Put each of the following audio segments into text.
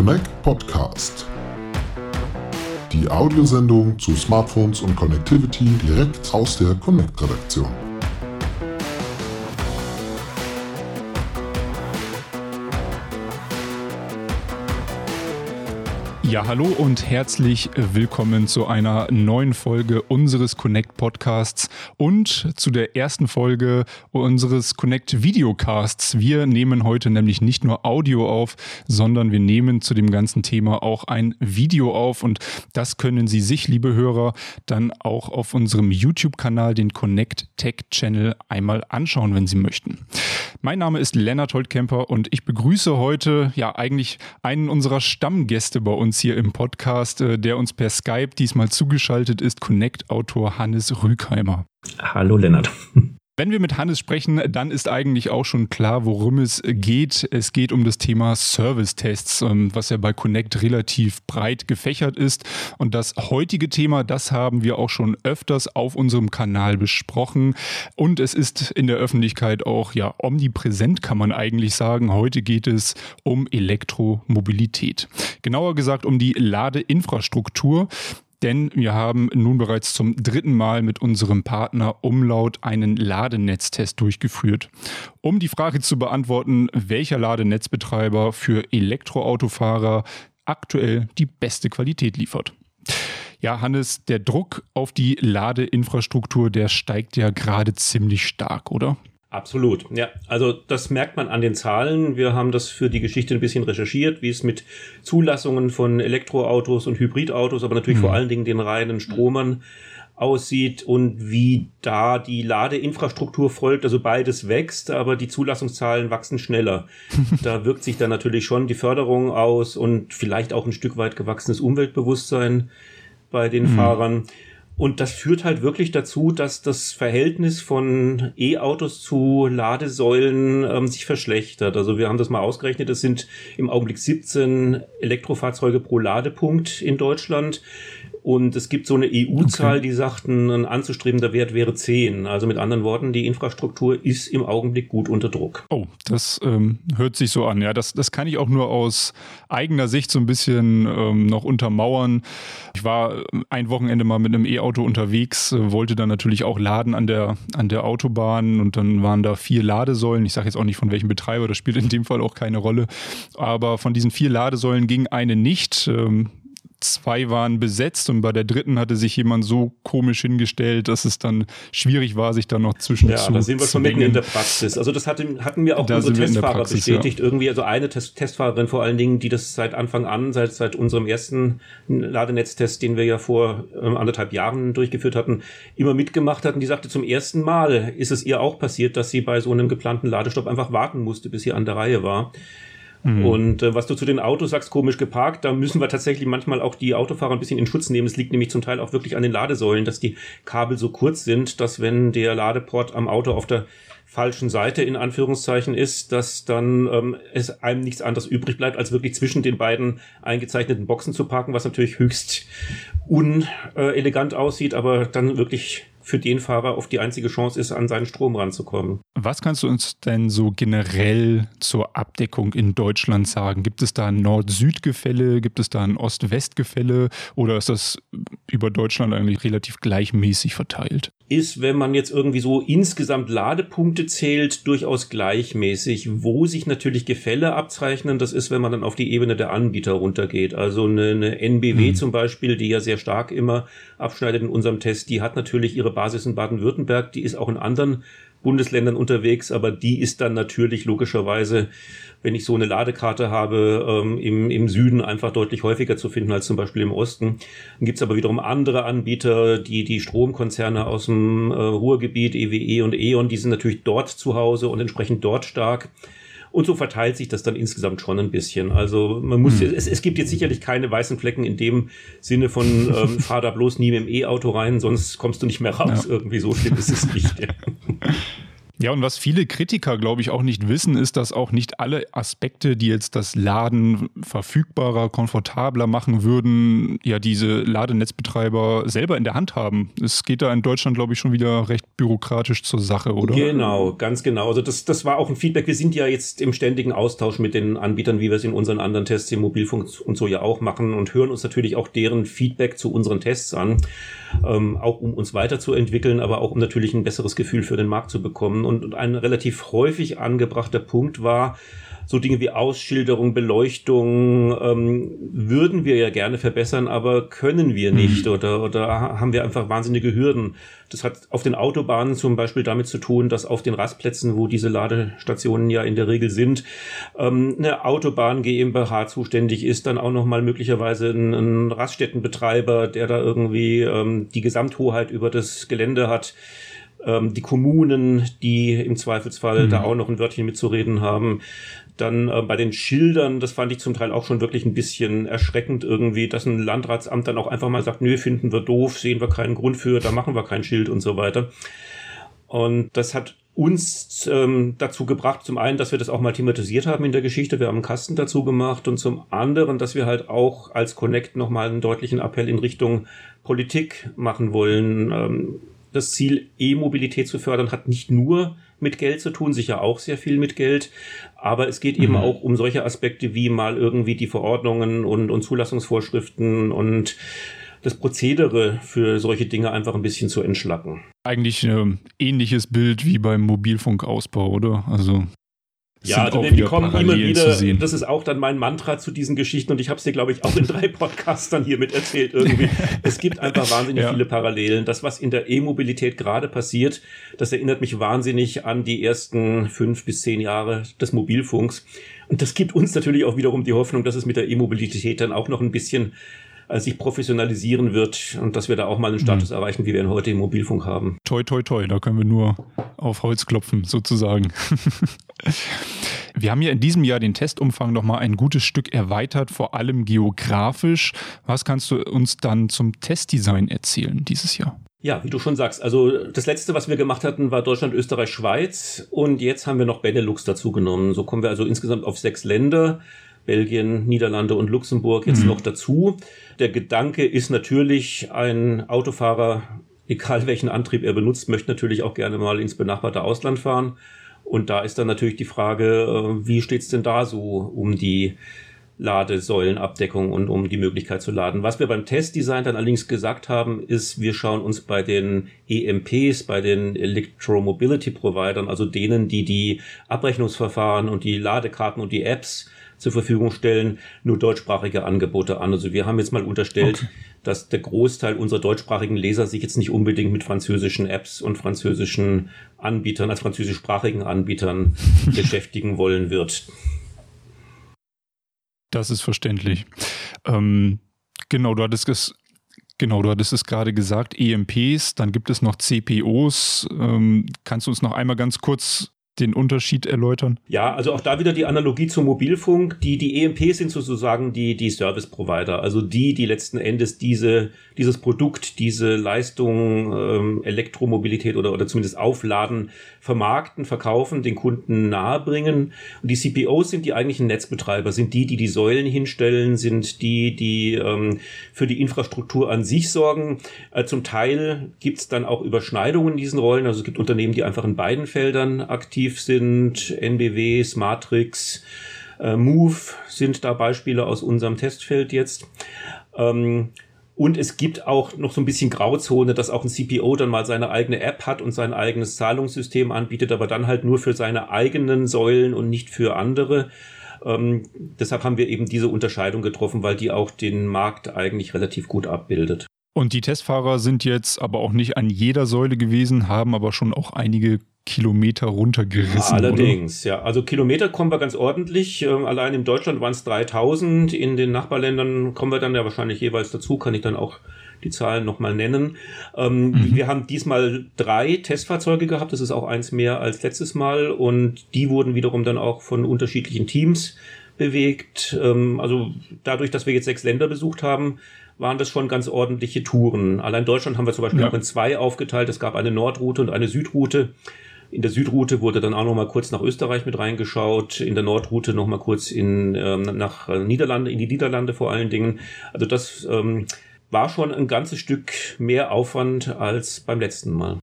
Connect Podcast. Die Audiosendung zu Smartphones und Connectivity direkt aus der Connect-Redaktion. Ja, hallo und herzlich willkommen zu einer neuen Folge unseres Connect Podcasts und zu der ersten Folge unseres Connect Videocasts. Wir nehmen heute nämlich nicht nur Audio auf, sondern wir nehmen zu dem ganzen Thema auch ein Video auf und das können Sie sich, liebe Hörer, dann auch auf unserem YouTube-Kanal, den Connect Tech Channel, einmal anschauen, wenn Sie möchten. Mein Name ist Lennart Holtkemper und ich begrüße heute ja eigentlich einen unserer Stammgäste bei uns hier im Podcast, äh, der uns per Skype diesmal zugeschaltet ist, Connect-Autor Hannes Rügheimer. Hallo Lennart. Wenn wir mit Hannes sprechen, dann ist eigentlich auch schon klar, worum es geht. Es geht um das Thema Service-Tests, ähm, was ja bei Connect relativ breit gefächert ist. Und das heutige Thema, das haben wir auch schon öfters auf unserem Kanal besprochen. Und es ist in der Öffentlichkeit auch ja omnipräsent, kann man eigentlich sagen. Heute geht es um Elektromobilität. Genauer gesagt um die Ladeinfrastruktur denn wir haben nun bereits zum dritten Mal mit unserem Partner Umlaut einen Ladenetztest durchgeführt, um die Frage zu beantworten, welcher Ladenetzbetreiber für Elektroautofahrer aktuell die beste Qualität liefert. Ja, Hannes, der Druck auf die Ladeinfrastruktur, der steigt ja gerade ziemlich stark, oder? Absolut, ja. Also das merkt man an den Zahlen. Wir haben das für die Geschichte ein bisschen recherchiert, wie es mit Zulassungen von Elektroautos und Hybridautos, aber natürlich mhm. vor allen Dingen den reinen Stromern aussieht und wie da die Ladeinfrastruktur folgt. Also beides wächst, aber die Zulassungszahlen wachsen schneller. da wirkt sich dann natürlich schon die Förderung aus und vielleicht auch ein Stück weit gewachsenes Umweltbewusstsein bei den mhm. Fahrern. Und das führt halt wirklich dazu, dass das Verhältnis von E-Autos zu Ladesäulen ähm, sich verschlechtert. Also wir haben das mal ausgerechnet, es sind im Augenblick 17 Elektrofahrzeuge pro Ladepunkt in Deutschland. Und es gibt so eine EU-Zahl, okay. die sagt, ein anzustrebender Wert wäre 10. Also mit anderen Worten, die Infrastruktur ist im Augenblick gut unter Druck. Oh, das ähm, hört sich so an. Ja, das, das kann ich auch nur aus eigener Sicht so ein bisschen ähm, noch untermauern. Ich war ein Wochenende mal mit einem E-Auto unterwegs, äh, wollte dann natürlich auch laden an der, an der Autobahn und dann waren da vier Ladesäulen. Ich sage jetzt auch nicht von welchem Betreiber, das spielt in dem Fall auch keine Rolle. Aber von diesen vier Ladesäulen ging eine nicht. Ähm, zwei waren besetzt und bei der dritten hatte sich jemand so komisch hingestellt, dass es dann schwierig war, sich da noch zwischen ja, zu Ja, da sind wir schon mitten in der Praxis. Also das hatten, hatten wir auch da unsere Testfahrer Praxis, bestätigt. Ja. Irgendwie, also eine Test Testfahrerin vor allen Dingen, die das seit Anfang an, seit, seit unserem ersten Ladenetztest, den wir ja vor ähm, anderthalb Jahren durchgeführt hatten, immer mitgemacht hatten. Die sagte, zum ersten Mal ist es ihr auch passiert, dass sie bei so einem geplanten Ladestopp einfach warten musste, bis sie an der Reihe war. Mhm. Und äh, was du zu den Autos sagst, komisch geparkt, da müssen wir tatsächlich manchmal auch die Autofahrer ein bisschen in Schutz nehmen. Es liegt nämlich zum Teil auch wirklich an den Ladesäulen, dass die Kabel so kurz sind, dass wenn der Ladeport am Auto auf der falschen Seite in Anführungszeichen ist, dass dann ähm, es einem nichts anderes übrig bleibt, als wirklich zwischen den beiden eingezeichneten Boxen zu parken, was natürlich höchst unelegant aussieht, aber dann wirklich für den Fahrer oft die einzige Chance ist, an seinen Strom ranzukommen. Was kannst du uns denn so generell zur Abdeckung in Deutschland sagen? Gibt es da ein Nord-Süd-Gefälle? Gibt es da ein Ost-West-Gefälle? Oder ist das über Deutschland eigentlich relativ gleichmäßig verteilt? Ist, wenn man jetzt irgendwie so insgesamt Ladepunkte zählt, durchaus gleichmäßig. Wo sich natürlich Gefälle abzeichnen, das ist, wenn man dann auf die Ebene der Anbieter runtergeht. Also eine, eine NBW mhm. zum Beispiel, die ja sehr stark immer abschneidet in unserem Test, die hat natürlich ihre Basis in Baden-Württemberg, die ist auch in anderen Bundesländern unterwegs, aber die ist dann natürlich logischerweise, wenn ich so eine Ladekarte habe, ähm, im, im Süden einfach deutlich häufiger zu finden als zum Beispiel im Osten. Dann gibt's aber wiederum andere Anbieter, die die Stromkonzerne aus dem äh, Ruhrgebiet, EWE e und E.ON, die sind natürlich dort zu Hause und entsprechend dort stark. Und so verteilt sich das dann insgesamt schon ein bisschen. Also man muss, hm. es, es gibt jetzt sicherlich keine weißen Flecken in dem Sinne von ähm, fahr da bloß nie mit dem E-Auto rein, sonst kommst du nicht mehr raus. Ja. Irgendwie so schlimm ist es nicht. Ja, und was viele Kritiker, glaube ich, auch nicht wissen, ist, dass auch nicht alle Aspekte, die jetzt das Laden verfügbarer, komfortabler machen würden, ja, diese Ladenetzbetreiber selber in der Hand haben. Es geht da in Deutschland, glaube ich, schon wieder recht bürokratisch zur Sache, oder? Genau, ganz genau. Also das, das war auch ein Feedback. Wir sind ja jetzt im ständigen Austausch mit den Anbietern, wie wir es in unseren anderen Tests im Mobilfunk und so ja auch machen und hören uns natürlich auch deren Feedback zu unseren Tests an ähm, auch um uns weiterzuentwickeln, aber auch um natürlich ein besseres Gefühl für den Markt zu bekommen. Und, und ein relativ häufig angebrachter Punkt war, so Dinge wie Ausschilderung, Beleuchtung ähm, würden wir ja gerne verbessern, aber können wir nicht mhm. oder, oder haben wir einfach wahnsinnige Hürden. Das hat auf den Autobahnen zum Beispiel damit zu tun, dass auf den Rastplätzen, wo diese Ladestationen ja in der Regel sind, ähm, eine Autobahn GmbH zuständig ist, dann auch nochmal möglicherweise ein, ein Raststättenbetreiber, der da irgendwie ähm, die Gesamthoheit über das Gelände hat ähm, die Kommunen, die im Zweifelsfall mhm. da auch noch ein Wörtchen mitzureden haben. Dann äh, bei den Schildern, das fand ich zum Teil auch schon wirklich ein bisschen erschreckend irgendwie, dass ein Landratsamt dann auch einfach mal sagt, nö, finden wir doof, sehen wir keinen Grund für, da machen wir kein Schild und so weiter. Und das hat uns ähm, dazu gebracht, zum einen, dass wir das auch mal thematisiert haben in der Geschichte, wir haben einen Kasten dazu gemacht und zum anderen, dass wir halt auch als Connect nochmal einen deutlichen Appell in Richtung Politik machen wollen. Ähm, das Ziel, E-Mobilität zu fördern, hat nicht nur mit Geld zu tun, sicher auch sehr viel mit Geld. Aber es geht mhm. eben auch um solche Aspekte wie mal irgendwie die Verordnungen und, und Zulassungsvorschriften und das Prozedere für solche Dinge einfach ein bisschen zu entschlacken. Eigentlich ein ähnliches Bild wie beim Mobilfunkausbau, oder? Also ja, also wir kommen immer wieder, das ist auch dann mein Mantra zu diesen Geschichten und ich habe es dir, glaube ich, auch in drei Podcastern hier mit erzählt irgendwie. es gibt einfach wahnsinnig ja. viele Parallelen. Das, was in der E-Mobilität gerade passiert, das erinnert mich wahnsinnig an die ersten fünf bis zehn Jahre des Mobilfunks. Und das gibt uns natürlich auch wiederum die Hoffnung, dass es mit der E-Mobilität dann auch noch ein bisschen äh, sich professionalisieren wird und dass wir da auch mal einen Status mhm. erreichen, wie wir ihn heute im Mobilfunk haben. Toi, toi, toi, da können wir nur auf Holz klopfen, sozusagen. wir haben ja in diesem Jahr den Testumfang noch mal ein gutes Stück erweitert, vor allem geografisch. Was kannst du uns dann zum Testdesign erzählen dieses Jahr? Ja, wie du schon sagst, also das letzte, was wir gemacht hatten, war Deutschland, Österreich, Schweiz und jetzt haben wir noch Benelux dazu genommen. So kommen wir also insgesamt auf sechs Länder. Belgien, Niederlande und Luxemburg jetzt mhm. noch dazu. Der Gedanke ist natürlich, ein Autofahrer, egal welchen Antrieb er benutzt, möchte natürlich auch gerne mal ins benachbarte Ausland fahren. Und da ist dann natürlich die Frage, äh, wie steht's denn da so um die Ladesäulenabdeckung und um die Möglichkeit zu laden. Was wir beim Testdesign dann allerdings gesagt haben, ist, wir schauen uns bei den EMPs, bei den Electromobility Providern, also denen, die die Abrechnungsverfahren und die Ladekarten und die Apps zur Verfügung stellen, nur deutschsprachige Angebote an. Also wir haben jetzt mal unterstellt, okay. dass der Großteil unserer deutschsprachigen Leser sich jetzt nicht unbedingt mit französischen Apps und französischen Anbietern, als französischsprachigen Anbietern beschäftigen wollen wird. Das ist verständlich. Ähm, genau, du hattest es Genau, du hattest es gerade gesagt, EMPs, dann gibt es noch CPOs. Ähm, kannst du uns noch einmal ganz kurz den Unterschied erläutern? Ja, also auch da wieder die Analogie zum Mobilfunk. Die, die EMP sind sozusagen die, die Service Provider, also die, die letzten Endes diese, dieses Produkt, diese Leistung, ähm, Elektromobilität oder, oder zumindest Aufladen vermarkten, verkaufen, den Kunden nahebringen. Und die CPOs sind die eigentlichen Netzbetreiber, sind die, die die Säulen hinstellen, sind die, die ähm, für die Infrastruktur an sich sorgen. Äh, zum Teil gibt's dann auch Überschneidungen in diesen Rollen. Also es gibt Unternehmen, die einfach in beiden Feldern aktiv sind. NBW, Smartrix, äh, Move sind da Beispiele aus unserem Testfeld jetzt. Ähm, und es gibt auch noch so ein bisschen Grauzone, dass auch ein CPO dann mal seine eigene App hat und sein eigenes Zahlungssystem anbietet, aber dann halt nur für seine eigenen Säulen und nicht für andere. Ähm, deshalb haben wir eben diese Unterscheidung getroffen, weil die auch den Markt eigentlich relativ gut abbildet. Und die Testfahrer sind jetzt aber auch nicht an jeder Säule gewesen, haben aber schon auch einige Kilometer runtergerissen. Allerdings, oder? ja. Also Kilometer kommen wir ganz ordentlich. Ähm, allein in Deutschland waren es 3000. In den Nachbarländern kommen wir dann ja wahrscheinlich jeweils dazu. Kann ich dann auch die Zahlen nochmal nennen. Ähm, mhm. Wir haben diesmal drei Testfahrzeuge gehabt. Das ist auch eins mehr als letztes Mal. Und die wurden wiederum dann auch von unterschiedlichen Teams bewegt. Ähm, also dadurch, dass wir jetzt sechs Länder besucht haben, waren das schon ganz ordentliche Touren. Allein Deutschland haben wir zum Beispiel ja. auch in zwei aufgeteilt. Es gab eine Nordroute und eine Südroute. In der Südroute wurde dann auch noch mal kurz nach Österreich mit reingeschaut, in der Nordroute noch mal kurz in, ähm, nach Niederlande, in die Niederlande vor allen Dingen. Also das ähm, war schon ein ganzes Stück mehr Aufwand als beim letzten Mal.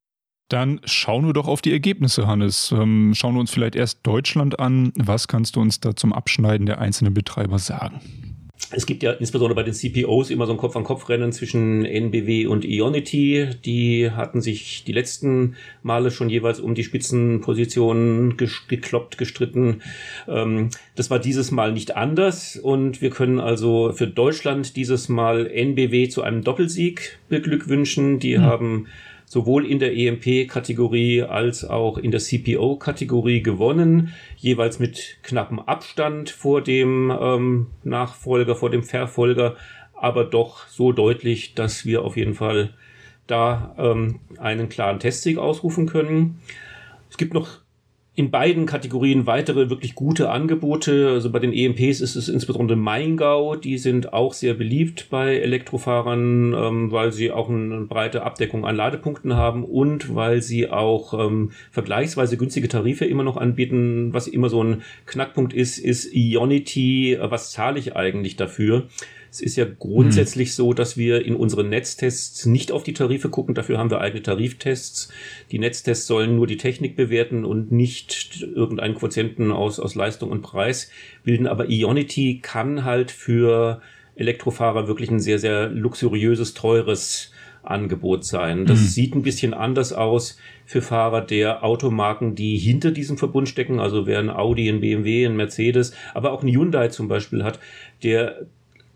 Dann schauen wir doch auf die Ergebnisse, Hannes. Ähm, schauen wir uns vielleicht erst Deutschland an. Was kannst du uns da zum Abschneiden der einzelnen Betreiber sagen? Es gibt ja insbesondere bei den CPOs immer so ein Kopf-an-Kopf-Rennen zwischen NBW und Ionity. Die hatten sich die letzten Male schon jeweils um die Spitzenpositionen gekloppt, gestritten. Ähm, das war dieses Mal nicht anders und wir können also für Deutschland dieses Mal NBW zu einem Doppelsieg beglückwünschen. Die mhm. haben sowohl in der EMP-Kategorie als auch in der CPO-Kategorie gewonnen, jeweils mit knappem Abstand vor dem ähm, Nachfolger, vor dem Verfolger, aber doch so deutlich, dass wir auf jeden Fall da ähm, einen klaren Testsieg ausrufen können. Es gibt noch in beiden Kategorien weitere wirklich gute Angebote. Also bei den EMPs ist es insbesondere Maingau. Die sind auch sehr beliebt bei Elektrofahrern, ähm, weil sie auch eine breite Abdeckung an Ladepunkten haben und weil sie auch ähm, vergleichsweise günstige Tarife immer noch anbieten. Was immer so ein Knackpunkt ist, ist Ionity. Was zahle ich eigentlich dafür? Es ist ja grundsätzlich mhm. so, dass wir in unseren Netztests nicht auf die Tarife gucken. Dafür haben wir eigene Tariftests. Die Netztests sollen nur die Technik bewerten und nicht irgendeinen Quotienten aus, aus Leistung und Preis bilden. Aber Ionity kann halt für Elektrofahrer wirklich ein sehr, sehr luxuriöses, teures Angebot sein. Das mhm. sieht ein bisschen anders aus für Fahrer der Automarken, die hinter diesem Verbund stecken. Also wer ein Audi, ein BMW, ein Mercedes, aber auch ein Hyundai zum Beispiel hat, der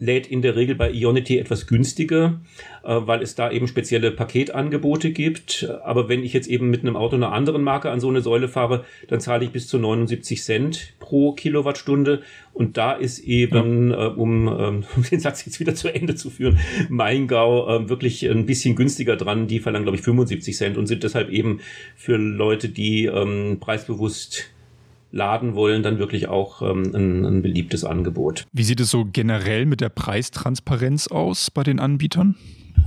lädt in der Regel bei Ionity etwas günstiger, äh, weil es da eben spezielle Paketangebote gibt. Aber wenn ich jetzt eben mit einem Auto einer anderen Marke an so eine Säule fahre, dann zahle ich bis zu 79 Cent pro Kilowattstunde. Und da ist eben, ja. äh, um ähm, den Satz jetzt wieder zu Ende zu führen, Maingau äh, wirklich ein bisschen günstiger dran. Die verlangen, glaube ich, 75 Cent und sind deshalb eben für Leute, die ähm, preisbewusst laden wollen, dann wirklich auch ähm, ein, ein beliebtes Angebot. Wie sieht es so generell mit der Preistransparenz aus bei den Anbietern?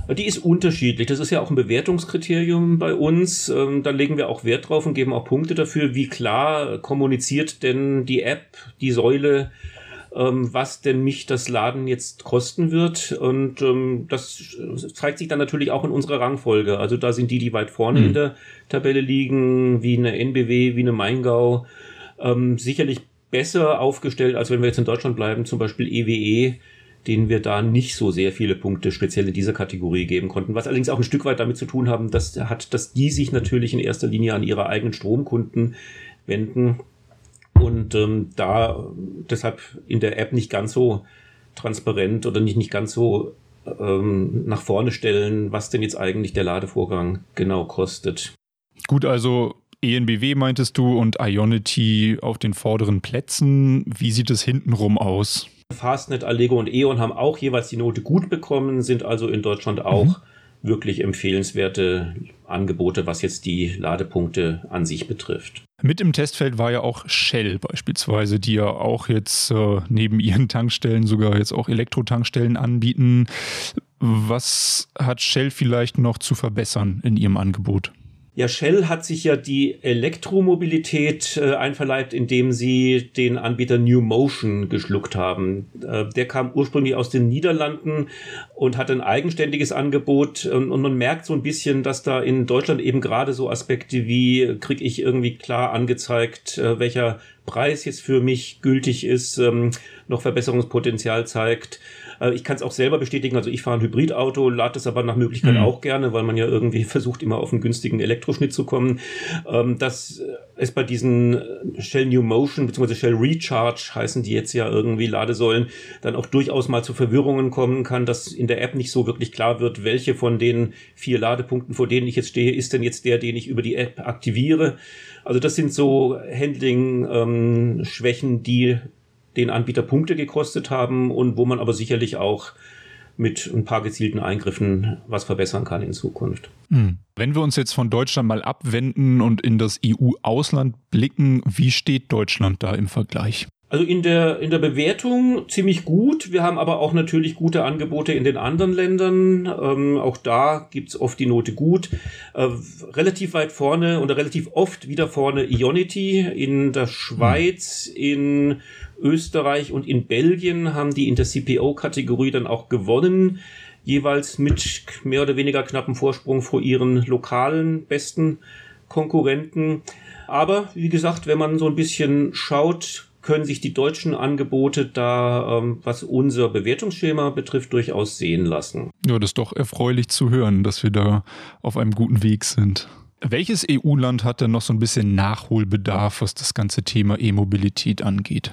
Die ist unterschiedlich. Das ist ja auch ein Bewertungskriterium bei uns. Ähm, da legen wir auch Wert drauf und geben auch Punkte dafür, wie klar kommuniziert denn die App, die Säule, ähm, was denn mich das Laden jetzt kosten wird. Und ähm, das zeigt sich dann natürlich auch in unserer Rangfolge. Also da sind die, die weit vorne mhm. in der Tabelle liegen, wie eine NBW, wie eine Maingau, ähm, sicherlich besser aufgestellt, als wenn wir jetzt in Deutschland bleiben, zum Beispiel EWE, e, denen wir da nicht so sehr viele Punkte speziell in dieser Kategorie geben konnten. Was allerdings auch ein Stück weit damit zu tun haben, dass hat, dass die sich natürlich in erster Linie an ihre eigenen Stromkunden wenden und ähm, da deshalb in der App nicht ganz so transparent oder nicht, nicht ganz so ähm, nach vorne stellen, was denn jetzt eigentlich der Ladevorgang genau kostet. Gut, also ENBW meintest du und Ionity auf den vorderen Plätzen. Wie sieht es hintenrum aus? Fastnet, Allego und E.ON haben auch jeweils die Note gut bekommen, sind also in Deutschland auch mhm. wirklich empfehlenswerte Angebote, was jetzt die Ladepunkte an sich betrifft. Mit im Testfeld war ja auch Shell beispielsweise, die ja auch jetzt äh, neben ihren Tankstellen sogar jetzt auch Elektrotankstellen anbieten. Was hat Shell vielleicht noch zu verbessern in ihrem Angebot? Ja, Shell hat sich ja die Elektromobilität äh, einverleibt, indem sie den Anbieter New Motion geschluckt haben. Äh, der kam ursprünglich aus den Niederlanden und hat ein eigenständiges Angebot. Und, und man merkt so ein bisschen, dass da in Deutschland eben gerade so Aspekte wie, kriege ich irgendwie klar angezeigt, äh, welcher Preis jetzt für mich gültig ist, ähm, noch Verbesserungspotenzial zeigt. Äh, ich kann es auch selber bestätigen. Also ich fahre ein Hybridauto, lade es aber nach Möglichkeit mhm. auch gerne, weil man ja irgendwie versucht, immer auf einen günstigen Elektroschnitt zu kommen. Ähm, dass es bei diesen Shell New Motion bzw. Shell Recharge heißen die jetzt ja irgendwie Ladesäulen, dann auch durchaus mal zu Verwirrungen kommen kann, dass in der App nicht so wirklich klar wird, welche von den vier Ladepunkten, vor denen ich jetzt stehe, ist denn jetzt der, den ich über die App aktiviere. Also das sind so Handling-Schwächen, ähm, die den Anbieter Punkte gekostet haben und wo man aber sicherlich auch mit ein paar gezielten Eingriffen was verbessern kann in Zukunft. Hm. Wenn wir uns jetzt von Deutschland mal abwenden und in das EU-Ausland blicken, wie steht Deutschland da im Vergleich? Also in der, in der Bewertung ziemlich gut. Wir haben aber auch natürlich gute Angebote in den anderen Ländern. Ähm, auch da gibt's oft die Note gut. Äh, relativ weit vorne oder relativ oft wieder vorne Ionity. In der Schweiz, in Österreich und in Belgien haben die in der CPO-Kategorie dann auch gewonnen. Jeweils mit mehr oder weniger knappem Vorsprung vor ihren lokalen besten Konkurrenten. Aber wie gesagt, wenn man so ein bisschen schaut, können sich die deutschen Angebote da, ähm, was unser Bewertungsschema betrifft, durchaus sehen lassen. Ja, das ist doch erfreulich zu hören, dass wir da auf einem guten Weg sind. Welches EU-Land hat denn noch so ein bisschen Nachholbedarf, was das ganze Thema E-Mobilität angeht?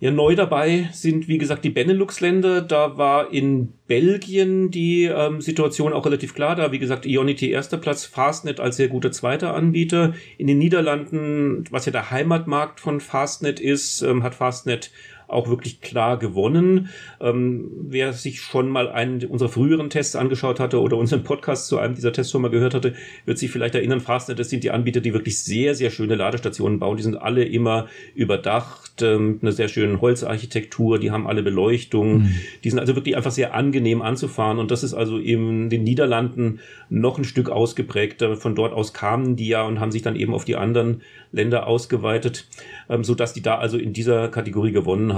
Ja, neu dabei sind, wie gesagt, die Benelux-Länder. Da war in Belgien die ähm, Situation auch relativ klar. Da, wie gesagt, Ionity erster Platz, Fastnet als sehr guter zweiter Anbieter. In den Niederlanden, was ja der Heimatmarkt von Fastnet ist, ähm, hat Fastnet auch wirklich klar gewonnen. Ähm, wer sich schon mal einen unserer früheren Tests angeschaut hatte oder unseren Podcast zu einem dieser Tests schon mal gehört hatte, wird sich vielleicht erinnern, Fastnet, das sind die Anbieter, die wirklich sehr, sehr schöne Ladestationen bauen. Die sind alle immer überdacht, ähm, eine sehr schöne Holzarchitektur, die haben alle Beleuchtung. Mhm. Die sind also wirklich einfach sehr angenehm anzufahren und das ist also in den Niederlanden noch ein Stück ausgeprägter. Von dort aus kamen die ja und haben sich dann eben auf die anderen Länder ausgeweitet, ähm, so dass die da also in dieser Kategorie gewonnen haben.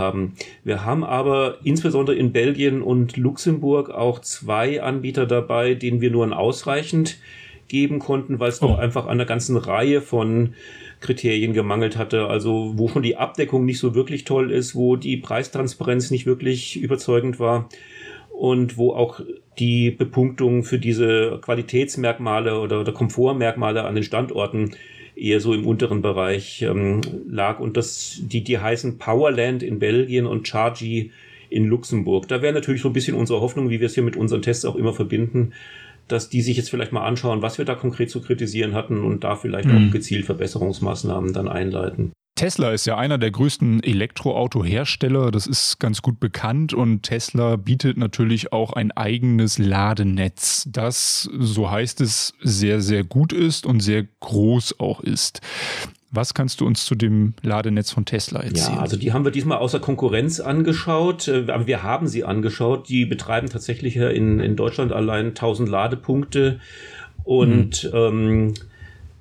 Wir haben aber insbesondere in Belgien und Luxemburg auch zwei Anbieter dabei, denen wir nur ein ausreichend geben konnten, weil es oh. doch einfach an einer ganzen Reihe von Kriterien gemangelt hatte, also wo schon die Abdeckung nicht so wirklich toll ist, wo die Preistransparenz nicht wirklich überzeugend war und wo auch die Bepunktung für diese Qualitätsmerkmale oder, oder Komfortmerkmale an den Standorten eher so im unteren Bereich ähm, lag. Und das, die, die heißen Powerland in Belgien und Chargy in Luxemburg. Da wäre natürlich so ein bisschen unsere Hoffnung, wie wir es hier mit unseren Tests auch immer verbinden, dass die sich jetzt vielleicht mal anschauen, was wir da konkret zu kritisieren hatten und da vielleicht mhm. auch gezielt Verbesserungsmaßnahmen dann einleiten. Tesla ist ja einer der größten Elektroautohersteller, das ist ganz gut bekannt und Tesla bietet natürlich auch ein eigenes Ladenetz, das, so heißt es, sehr, sehr gut ist und sehr groß auch ist. Was kannst du uns zu dem Ladenetz von Tesla erzählen? Ja, also die haben wir diesmal außer Konkurrenz angeschaut, äh, aber wir haben sie angeschaut. Die betreiben tatsächlich in, in Deutschland allein 1000 Ladepunkte und mhm. ähm,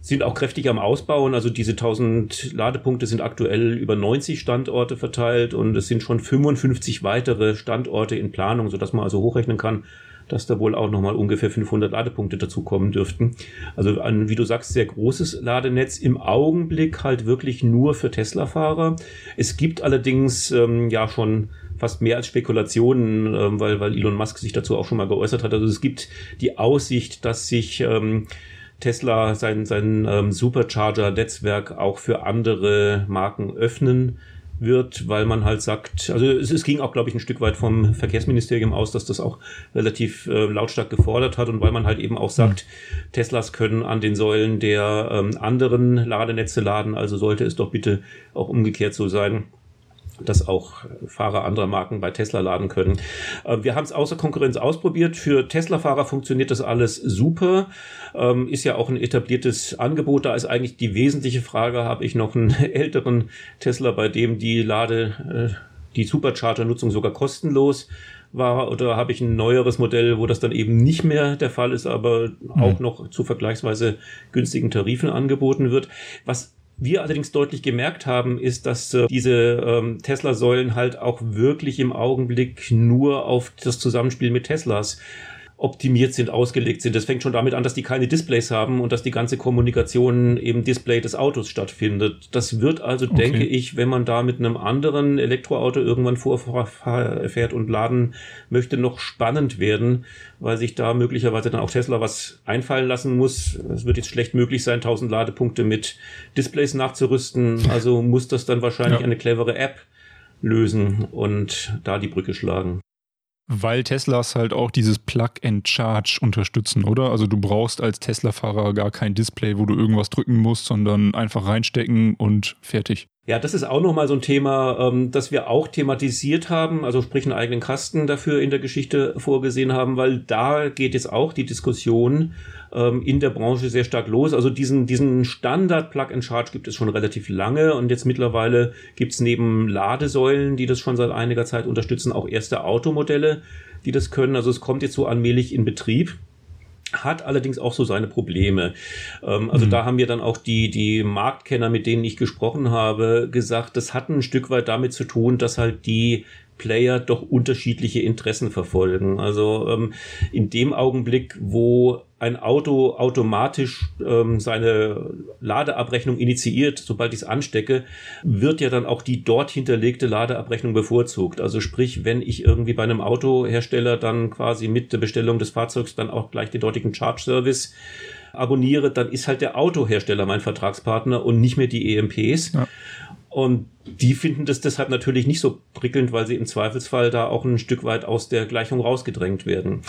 sind auch kräftig am Ausbauen. Also diese 1000 Ladepunkte sind aktuell über 90 Standorte verteilt und es sind schon 55 weitere Standorte in Planung, sodass man also hochrechnen kann, dass da wohl auch nochmal ungefähr 500 Ladepunkte dazukommen dürften. Also ein, wie du sagst, sehr großes Ladenetz. Im Augenblick halt wirklich nur für Tesla-Fahrer. Es gibt allerdings ähm, ja schon fast mehr als Spekulationen, ähm, weil, weil Elon Musk sich dazu auch schon mal geäußert hat. Also es gibt die Aussicht, dass sich ähm, Tesla sein, sein ähm, Supercharger-Netzwerk auch für andere Marken öffnen wird, weil man halt sagt, also es, es ging auch, glaube ich, ein Stück weit vom Verkehrsministerium aus, dass das auch relativ äh, lautstark gefordert hat und weil man halt eben auch sagt, mhm. Teslas können an den Säulen der ähm, anderen Ladenetze laden, also sollte es doch bitte auch umgekehrt so sein dass auch Fahrer anderer Marken bei Tesla laden können. Äh, wir haben es außer Konkurrenz ausprobiert. Für Tesla-Fahrer funktioniert das alles super. Ähm, ist ja auch ein etabliertes Angebot. Da ist eigentlich die wesentliche Frage, habe ich noch einen älteren Tesla, bei dem die Lade, äh, die Supercharger-Nutzung sogar kostenlos war oder habe ich ein neueres Modell, wo das dann eben nicht mehr der Fall ist, aber mhm. auch noch zu vergleichsweise günstigen Tarifen angeboten wird. Was wir allerdings deutlich gemerkt haben, ist, dass äh, diese ähm, Tesla-Säulen halt auch wirklich im Augenblick nur auf das Zusammenspiel mit Teslas optimiert sind, ausgelegt sind. Das fängt schon damit an, dass die keine Displays haben und dass die ganze Kommunikation eben Display des Autos stattfindet. Das wird also, okay. denke ich, wenn man da mit einem anderen Elektroauto irgendwann vorfährt und laden möchte, noch spannend werden, weil sich da möglicherweise dann auch Tesla was einfallen lassen muss. Es wird jetzt schlecht möglich sein, 1000 Ladepunkte mit Displays nachzurüsten. Also muss das dann wahrscheinlich ja. eine clevere App lösen und da die Brücke schlagen. Weil Teslas halt auch dieses Plug-and-Charge unterstützen, oder? Also du brauchst als Tesla-Fahrer gar kein Display, wo du irgendwas drücken musst, sondern einfach reinstecken und fertig. Ja, das ist auch nochmal so ein Thema, ähm, das wir auch thematisiert haben, also sprich einen eigenen Kasten dafür in der Geschichte vorgesehen haben, weil da geht jetzt auch die Diskussion ähm, in der Branche sehr stark los. Also diesen, diesen Standard Plug-and-Charge gibt es schon relativ lange und jetzt mittlerweile gibt es neben Ladesäulen, die das schon seit einiger Zeit unterstützen, auch erste Automodelle, die das können. Also es kommt jetzt so allmählich in Betrieb hat allerdings auch so seine Probleme. Ähm, also mhm. da haben wir dann auch die, die Marktkenner, mit denen ich gesprochen habe, gesagt, das hat ein Stück weit damit zu tun, dass halt die Player doch unterschiedliche Interessen verfolgen. Also ähm, in dem Augenblick, wo ein Auto automatisch ähm, seine Ladeabrechnung initiiert, sobald ich es anstecke, wird ja dann auch die dort hinterlegte Ladeabrechnung bevorzugt. Also sprich, wenn ich irgendwie bei einem Autohersteller dann quasi mit der Bestellung des Fahrzeugs dann auch gleich den dortigen Charge Service abonniere, dann ist halt der Autohersteller mein Vertragspartner und nicht mehr die EMPs. Ja. Und die finden das deshalb natürlich nicht so prickelnd, weil sie im Zweifelsfall da auch ein Stück weit aus der Gleichung rausgedrängt werden.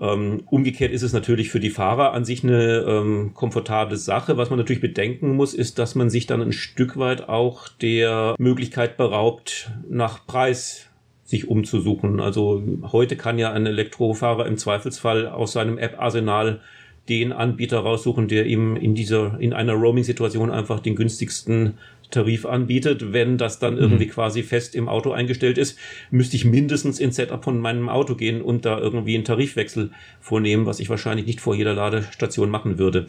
Ähm, umgekehrt ist es natürlich für die Fahrer an sich eine ähm, komfortable Sache. Was man natürlich bedenken muss, ist, dass man sich dann ein Stück weit auch der Möglichkeit beraubt, nach Preis sich umzusuchen. Also heute kann ja ein Elektrofahrer im Zweifelsfall aus seinem App-Arsenal den Anbieter raussuchen, der ihm in dieser, in einer Roaming-Situation einfach den günstigsten Tarif anbietet. Wenn das dann mhm. irgendwie quasi fest im Auto eingestellt ist, müsste ich mindestens ins Setup von meinem Auto gehen und da irgendwie einen Tarifwechsel vornehmen, was ich wahrscheinlich nicht vor jeder Ladestation machen würde.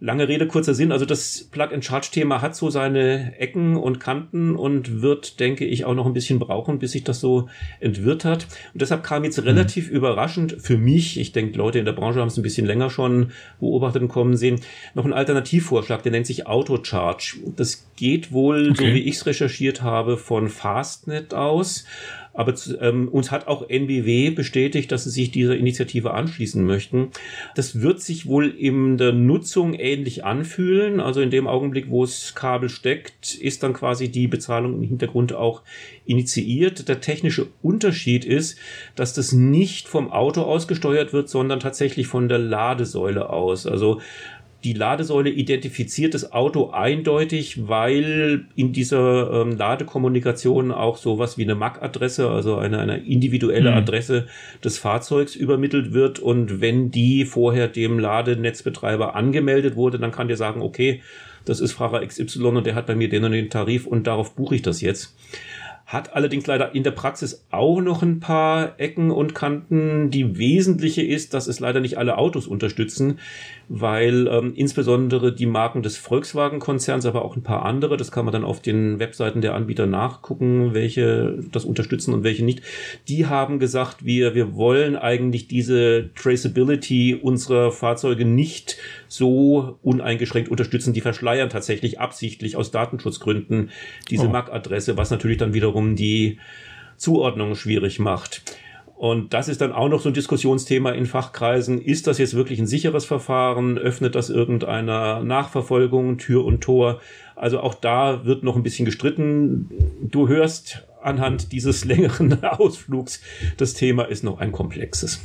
Lange Rede, kurzer Sinn. Also das Plug-and-Charge-Thema hat so seine Ecken und Kanten und wird, denke ich, auch noch ein bisschen brauchen, bis sich das so entwirrt hat. Und deshalb kam jetzt mhm. relativ überraschend für mich, ich denke, Leute in der Branche haben es ein bisschen länger schon beobachtet und kommen sehen, noch ein Alternativvorschlag, der nennt sich Auto-Charge. Das geht wohl, okay. so wie ich es recherchiert habe, von Fastnet aus. Aber ähm, uns hat auch NBW bestätigt, dass sie sich dieser Initiative anschließen möchten. Das wird sich wohl in der Nutzung ähnlich anfühlen. Also in dem Augenblick, wo es Kabel steckt, ist dann quasi die Bezahlung im Hintergrund auch initiiert. Der technische Unterschied ist, dass das nicht vom Auto aus gesteuert wird, sondern tatsächlich von der Ladesäule aus. Also die Ladesäule identifiziert das Auto eindeutig, weil in dieser ähm, Ladekommunikation auch sowas wie eine MAC-Adresse, also eine, eine individuelle mhm. Adresse des Fahrzeugs übermittelt wird. Und wenn die vorher dem Ladenetzbetreiber angemeldet wurde, dann kann der sagen, okay, das ist Fahrer XY und der hat bei mir den und den Tarif und darauf buche ich das jetzt hat allerdings leider in der Praxis auch noch ein paar Ecken und Kanten. Die wesentliche ist, dass es leider nicht alle Autos unterstützen, weil ähm, insbesondere die Marken des Volkswagen-Konzerns, aber auch ein paar andere, das kann man dann auf den Webseiten der Anbieter nachgucken, welche das unterstützen und welche nicht, die haben gesagt, wir, wir wollen eigentlich diese Traceability unserer Fahrzeuge nicht so uneingeschränkt unterstützen. Die verschleiern tatsächlich absichtlich aus Datenschutzgründen diese oh. MAC-Adresse, was natürlich dann wiederum die Zuordnung schwierig macht. Und das ist dann auch noch so ein Diskussionsthema in Fachkreisen. Ist das jetzt wirklich ein sicheres Verfahren? Öffnet das irgendeiner Nachverfolgung Tür und Tor? Also auch da wird noch ein bisschen gestritten. Du hörst anhand dieses längeren Ausflugs, das Thema ist noch ein komplexes.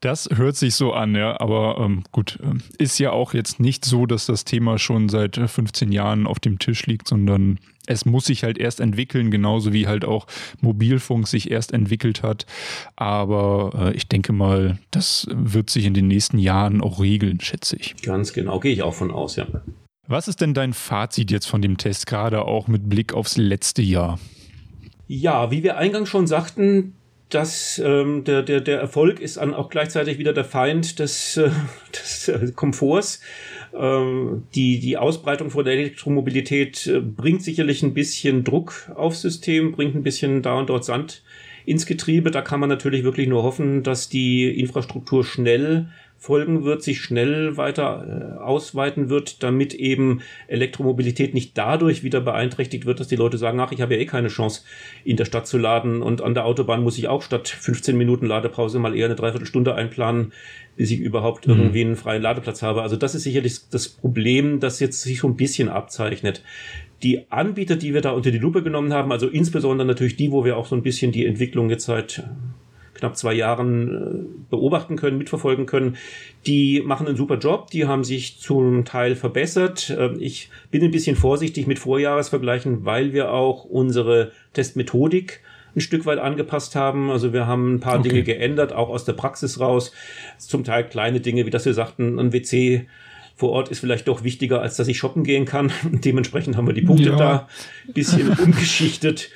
Das hört sich so an, ja, aber ähm, gut, ähm, ist ja auch jetzt nicht so, dass das Thema schon seit 15 Jahren auf dem Tisch liegt, sondern es muss sich halt erst entwickeln, genauso wie halt auch Mobilfunk sich erst entwickelt hat. Aber äh, ich denke mal, das wird sich in den nächsten Jahren auch regeln, schätze ich. Ganz genau, gehe ich auch von aus, ja. Was ist denn dein Fazit jetzt von dem Test, gerade auch mit Blick aufs letzte Jahr? Ja, wie wir eingangs schon sagten, dass ähm, der, der, der Erfolg ist dann auch gleichzeitig wieder der Feind des, äh, des äh, Komforts. Ähm, die, die Ausbreitung von der Elektromobilität äh, bringt sicherlich ein bisschen Druck aufs System, bringt ein bisschen da und dort Sand ins Getriebe. Da kann man natürlich wirklich nur hoffen, dass die Infrastruktur schnell folgen wird, sich schnell weiter äh, ausweiten wird, damit eben Elektromobilität nicht dadurch wieder beeinträchtigt wird, dass die Leute sagen, ach, ich habe ja eh keine Chance, in der Stadt zu laden und an der Autobahn muss ich auch statt 15 Minuten Ladepause mal eher eine Dreiviertelstunde einplanen, bis ich überhaupt mhm. irgendwie einen freien Ladeplatz habe. Also das ist sicherlich das Problem, das jetzt sich so ein bisschen abzeichnet. Die Anbieter, die wir da unter die Lupe genommen haben, also insbesondere natürlich die, wo wir auch so ein bisschen die Entwicklung jetzt seit knapp zwei Jahren äh, beobachten können, mitverfolgen können. Die machen einen super Job, die haben sich zum Teil verbessert. Ähm, ich bin ein bisschen vorsichtig mit Vorjahresvergleichen, weil wir auch unsere Testmethodik ein Stück weit angepasst haben. Also wir haben ein paar okay. Dinge geändert, auch aus der Praxis raus. Zum Teil kleine Dinge, wie dass wir sagten, ein WC vor Ort ist vielleicht doch wichtiger, als dass ich shoppen gehen kann. Dementsprechend haben wir die Punkte ja. da ein bisschen umgeschichtet.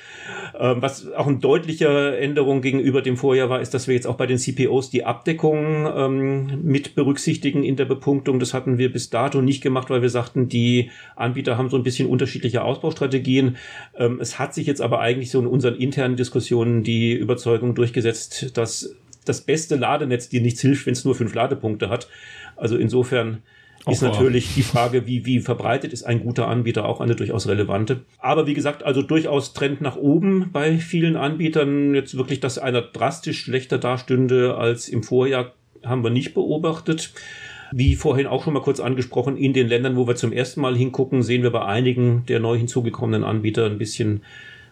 Ähm, was auch eine deutliche Änderung gegenüber dem Vorjahr war, ist, dass wir jetzt auch bei den CPOs die Abdeckung ähm, mit berücksichtigen in der Bepunktung. Das hatten wir bis dato nicht gemacht, weil wir sagten, die Anbieter haben so ein bisschen unterschiedliche Ausbaustrategien. Ähm, es hat sich jetzt aber eigentlich so in unseren internen Diskussionen die Überzeugung durchgesetzt, dass das beste Ladenetz dir nichts hilft, wenn es nur fünf Ladepunkte hat. Also insofern ist natürlich die Frage, wie, wie verbreitet ist ein guter Anbieter, auch eine durchaus relevante. Aber wie gesagt, also durchaus Trend nach oben bei vielen Anbietern. Jetzt wirklich, dass einer drastisch schlechter dastünde als im Vorjahr, haben wir nicht beobachtet. Wie vorhin auch schon mal kurz angesprochen, in den Ländern, wo wir zum ersten Mal hingucken, sehen wir bei einigen der neu hinzugekommenen Anbieter ein bisschen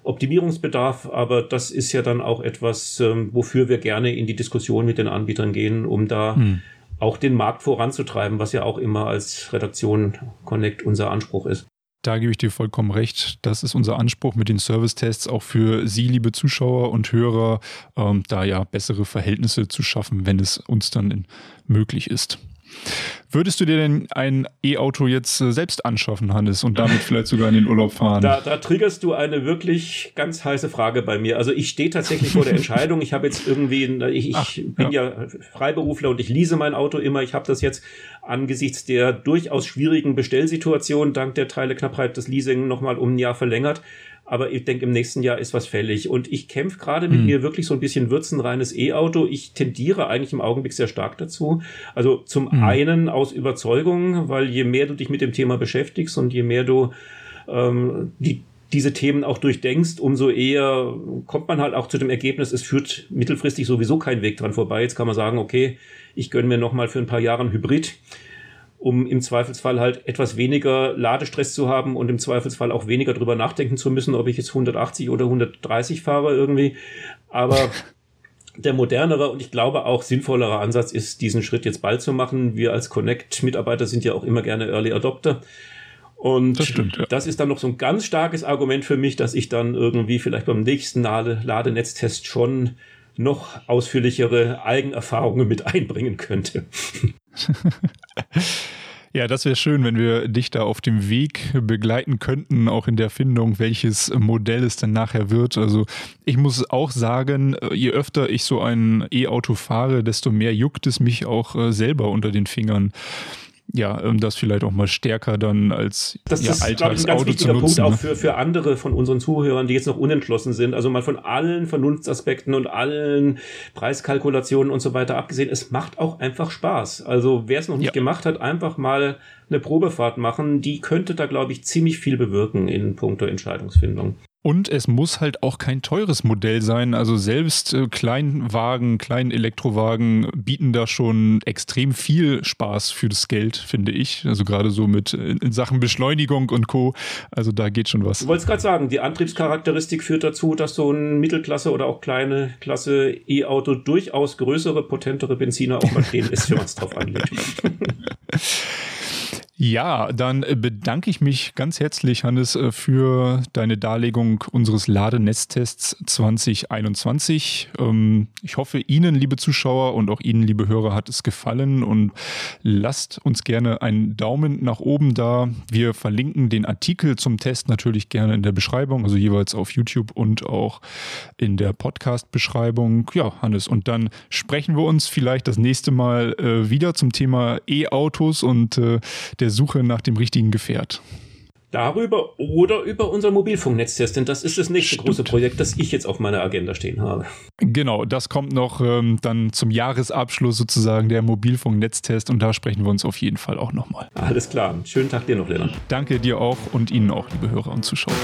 Optimierungsbedarf, aber das ist ja dann auch etwas, ähm, wofür wir gerne in die Diskussion mit den Anbietern gehen, um da hm auch den Markt voranzutreiben, was ja auch immer als Redaktion Connect unser Anspruch ist. Da gebe ich dir vollkommen recht. Das ist unser Anspruch mit den Service-Tests auch für Sie, liebe Zuschauer und Hörer, ähm, da ja bessere Verhältnisse zu schaffen, wenn es uns dann möglich ist. Würdest du dir denn ein E-Auto jetzt äh, selbst anschaffen, Hannes, und damit vielleicht sogar in den Urlaub fahren? Da, da triggerst du eine wirklich ganz heiße Frage bei mir. Also ich stehe tatsächlich vor der Entscheidung. Ich habe jetzt irgendwie, ich, ich Ach, bin ja. ja. Freiberufler und ich lease mein Auto immer. Ich habe das jetzt angesichts der durchaus schwierigen Bestellsituation dank der Teileknappheit des Leasing nochmal um ein Jahr verlängert aber ich denke, im nächsten Jahr ist was fällig. Und ich kämpfe gerade mit hm. mir wirklich so ein bisschen würzenreines E-Auto. Ich tendiere eigentlich im Augenblick sehr stark dazu. Also zum hm. einen aus Überzeugung, weil je mehr du dich mit dem Thema beschäftigst und je mehr du ähm, die diese Themen auch durchdenkst, umso eher kommt man halt auch zu dem Ergebnis, es führt mittelfristig sowieso kein Weg dran vorbei. Jetzt kann man sagen, okay, ich gönne mir nochmal für ein paar Jahre ein Hybrid um im Zweifelsfall halt etwas weniger Ladestress zu haben und im Zweifelsfall auch weniger drüber nachdenken zu müssen, ob ich jetzt 180 oder 130 fahre irgendwie. Aber der modernere und ich glaube auch sinnvollere Ansatz ist, diesen Schritt jetzt bald zu machen. Wir als Connect-Mitarbeiter sind ja auch immer gerne Early Adopter. Und das, stimmt, ja. das ist dann noch so ein ganz starkes Argument für mich, dass ich dann irgendwie vielleicht beim nächsten Ladenetztest schon noch ausführlichere Eigenerfahrungen mit einbringen könnte. Ja, das wäre schön, wenn wir dich da auf dem Weg begleiten könnten, auch in der Findung, welches Modell es dann nachher wird. Also ich muss auch sagen, je öfter ich so ein E-Auto fahre, desto mehr juckt es mich auch äh, selber unter den Fingern ja, ähm, das vielleicht auch mal stärker dann als das ja, ist, Alltagsauto ich, ein ganz wichtiger nutzen, Punkt auch ne? für, für andere von unseren Zuhörern, die jetzt noch unentschlossen sind. Also mal von allen Vernunftsaspekten und allen Preiskalkulationen und so weiter abgesehen, es macht auch einfach Spaß. Also wer es noch nicht ja. gemacht hat, einfach mal eine Probefahrt machen, die könnte da, glaube ich, ziemlich viel bewirken in puncto Entscheidungsfindung. Und es muss halt auch kein teures Modell sein. Also selbst äh, Kleinwagen, kleinen Elektrowagen bieten da schon extrem viel Spaß für das Geld, finde ich. Also gerade so mit äh, in Sachen Beschleunigung und Co. Also da geht schon was. Du wolltest gerade sagen, die Antriebscharakteristik führt dazu, dass so ein Mittelklasse oder auch kleine Klasse E-Auto durchaus größere, potentere Benziner auch verstehen ist, wenn man es drauf anlegt. Ja, dann äh, bedanke ich mich ganz herzlich, Hannes, äh, für deine Darlegung unseres Ladenetztests 2021. Ähm, ich hoffe, Ihnen, liebe Zuschauer und auch Ihnen, liebe Hörer, hat es gefallen und lasst uns gerne einen Daumen nach oben da. Wir verlinken den Artikel zum Test natürlich gerne in der Beschreibung, also jeweils auf YouTube und auch in der Podcast-Beschreibung. Ja, Hannes, und dann sprechen wir uns vielleicht das nächste Mal äh, wieder zum Thema E-Autos und der der Suche nach dem richtigen Gefährt. Darüber oder über unser Mobilfunknetztest, denn das ist das nächste Stimmt. große Projekt, das ich jetzt auf meiner Agenda stehen habe. Genau, das kommt noch ähm, dann zum Jahresabschluss sozusagen der Mobilfunknetztest und da sprechen wir uns auf jeden Fall auch nochmal. Alles klar, schönen Tag dir noch, Lennart. Danke dir auch und Ihnen auch, liebe Hörer und Zuschauer.